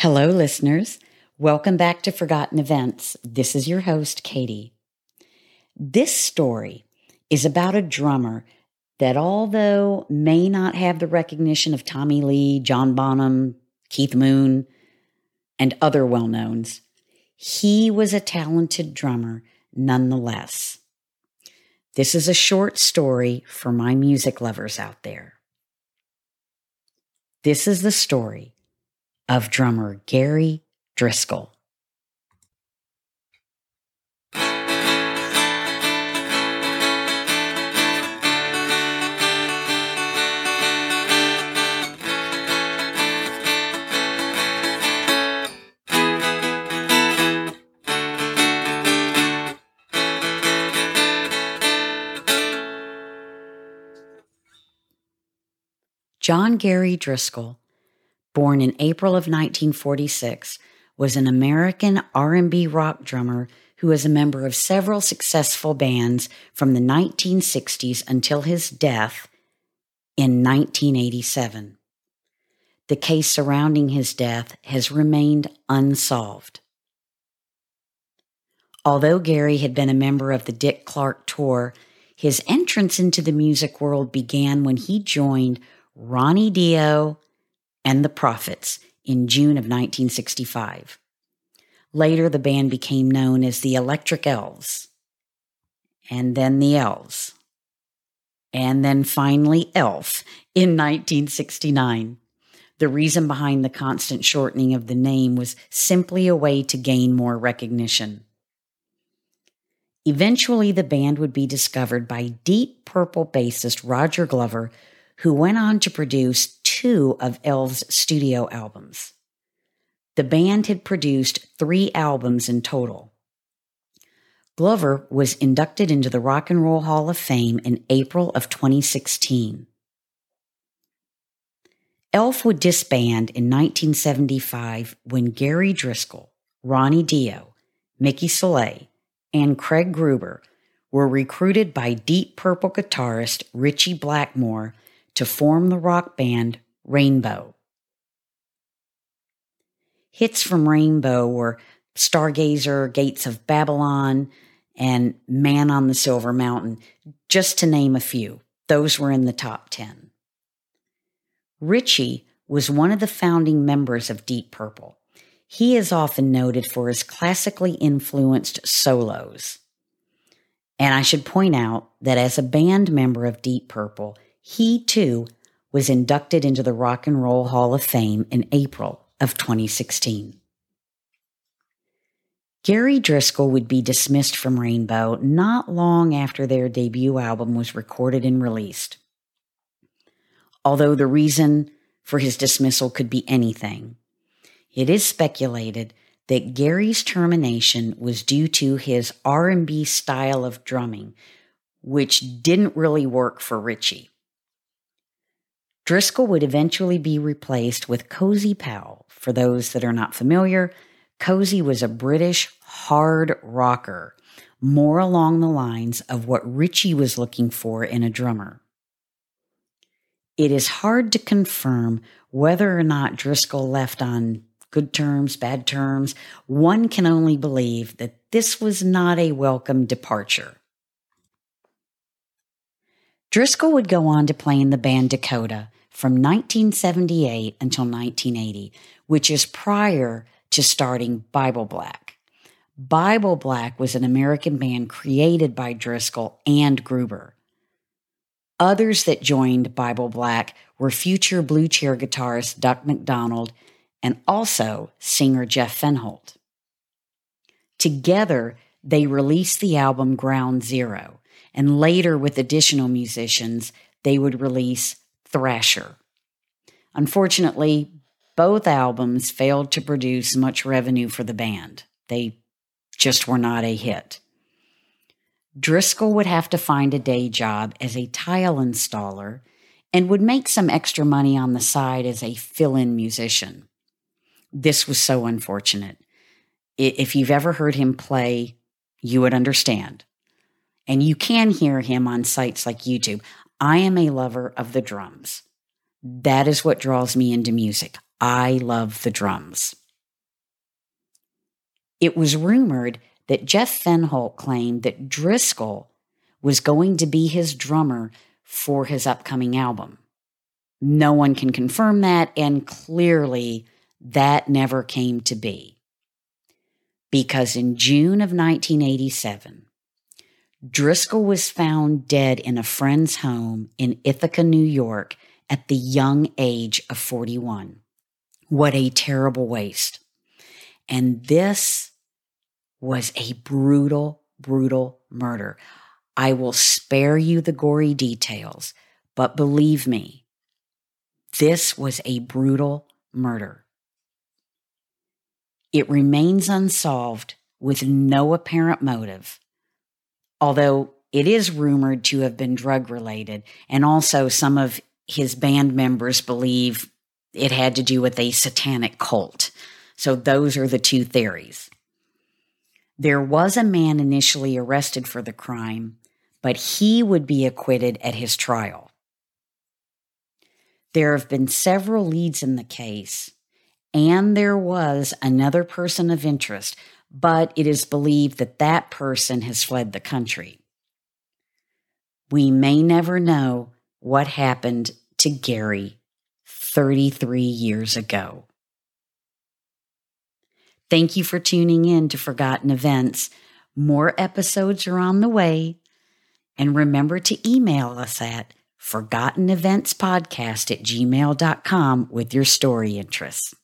Hello, listeners. Welcome back to Forgotten Events. This is your host, Katie. This story is about a drummer that, although may not have the recognition of Tommy Lee, John Bonham, Keith Moon, and other well knowns, he was a talented drummer nonetheless. This is a short story for my music lovers out there. This is the story of drummer Gary Driscoll. John Gary Driscoll, born in April of 1946, was an American R&B rock drummer who was a member of several successful bands from the 1960s until his death in 1987. The case surrounding his death has remained unsolved. Although Gary had been a member of the Dick Clark Tour, his entrance into the music world began when he joined Ronnie Dio and the Prophets in June of 1965. Later, the band became known as the Electric Elves, and then the Elves, and then finally Elf in 1969. The reason behind the constant shortening of the name was simply a way to gain more recognition. Eventually, the band would be discovered by Deep Purple bassist Roger Glover, who went on to produce two of Elves' studio albums. The band had produced three albums in total. Glover was inducted into the Rock and Roll Hall of Fame in April of 2016. Elf would disband in 1975 when Gary Driscoll, Ronnie Dio, Mickey Soule, and Craig Gruber were recruited by Deep Purple guitarist Ritchie Blackmore to form the rock band Rainbow. Hits from Rainbow were Stargazer, Gates of Babylon, and Man on the Silver Mountain, just to name a few. Those were in the top 10. Ritchie was one of the founding members of Deep Purple. He is often noted for his classically influenced solos. And I should point out that as a band member of Deep Purple, he too was inducted into the Rock and Roll Hall of Fame in April of 2016. Gary Driscoll would be dismissed from Rainbow not long after their debut album was recorded and released. Although the reason for his dismissal could be anything, it is speculated that Gary's termination was due to his R&B style of drumming, which didn't really work for Ritchie. Driscoll would eventually be replaced with Cozy Powell. For those that are not familiar, Cozy was a British hard rocker, more along the lines of what Ritchie was looking for in a drummer. It is hard to confirm whether or not Driscoll left on good terms, bad terms. One can only believe that this was not a welcome departure. Driscoll would go on to play in the band Dakota, from 1978 until 1980, which is prior to starting Bible Black. Bible Black was an American band created by Driscoll and Gruber. Others that joined Bible Black were future Blue Cheer guitarist Duck MacDonald and also singer Jeff Fenholt. Together, they released the album Ground Zero, and later, with additional musicians, they would release Thrasher. Unfortunately, both albums failed to produce much revenue for the band. They just were not a hit. Driscoll would have to find a day job as a tile installer and would make some extra money on the side as a fill in musician. This was so unfortunate. If you've ever heard him play, you would understand. And you can hear him on sites like YouTube. I am a lover of the drums. That is what draws me into music. I love the drums. It was rumored that Jeff Fenholt claimed that Driscoll was going to be his drummer for his upcoming album. No one can confirm that, and clearly that never came to be. Because in June of 1987, Driscoll was found dead in a friend's home in Ithaca, New York, at the young age of 41. What a terrible waste. And this was a brutal, brutal murder. I will spare you the gory details, but believe me, this was a brutal murder. It remains unsolved with no apparent motive, although it is rumored to have been drug related, and also some of his band members believe it had to do with a satanic cult. So those are the two theories. There was a man initially arrested for the crime, but he would be acquitted at his trial. There have been several leads in the case, and there was another person of interest, but it is believed that that person has fled the country. We may never know what happened to Gary 33 years ago. Thank you for tuning in to Forgotten Events. More episodes are on the way. And remember to email us at forgotteneventspodcast at gmail.com with your story interests.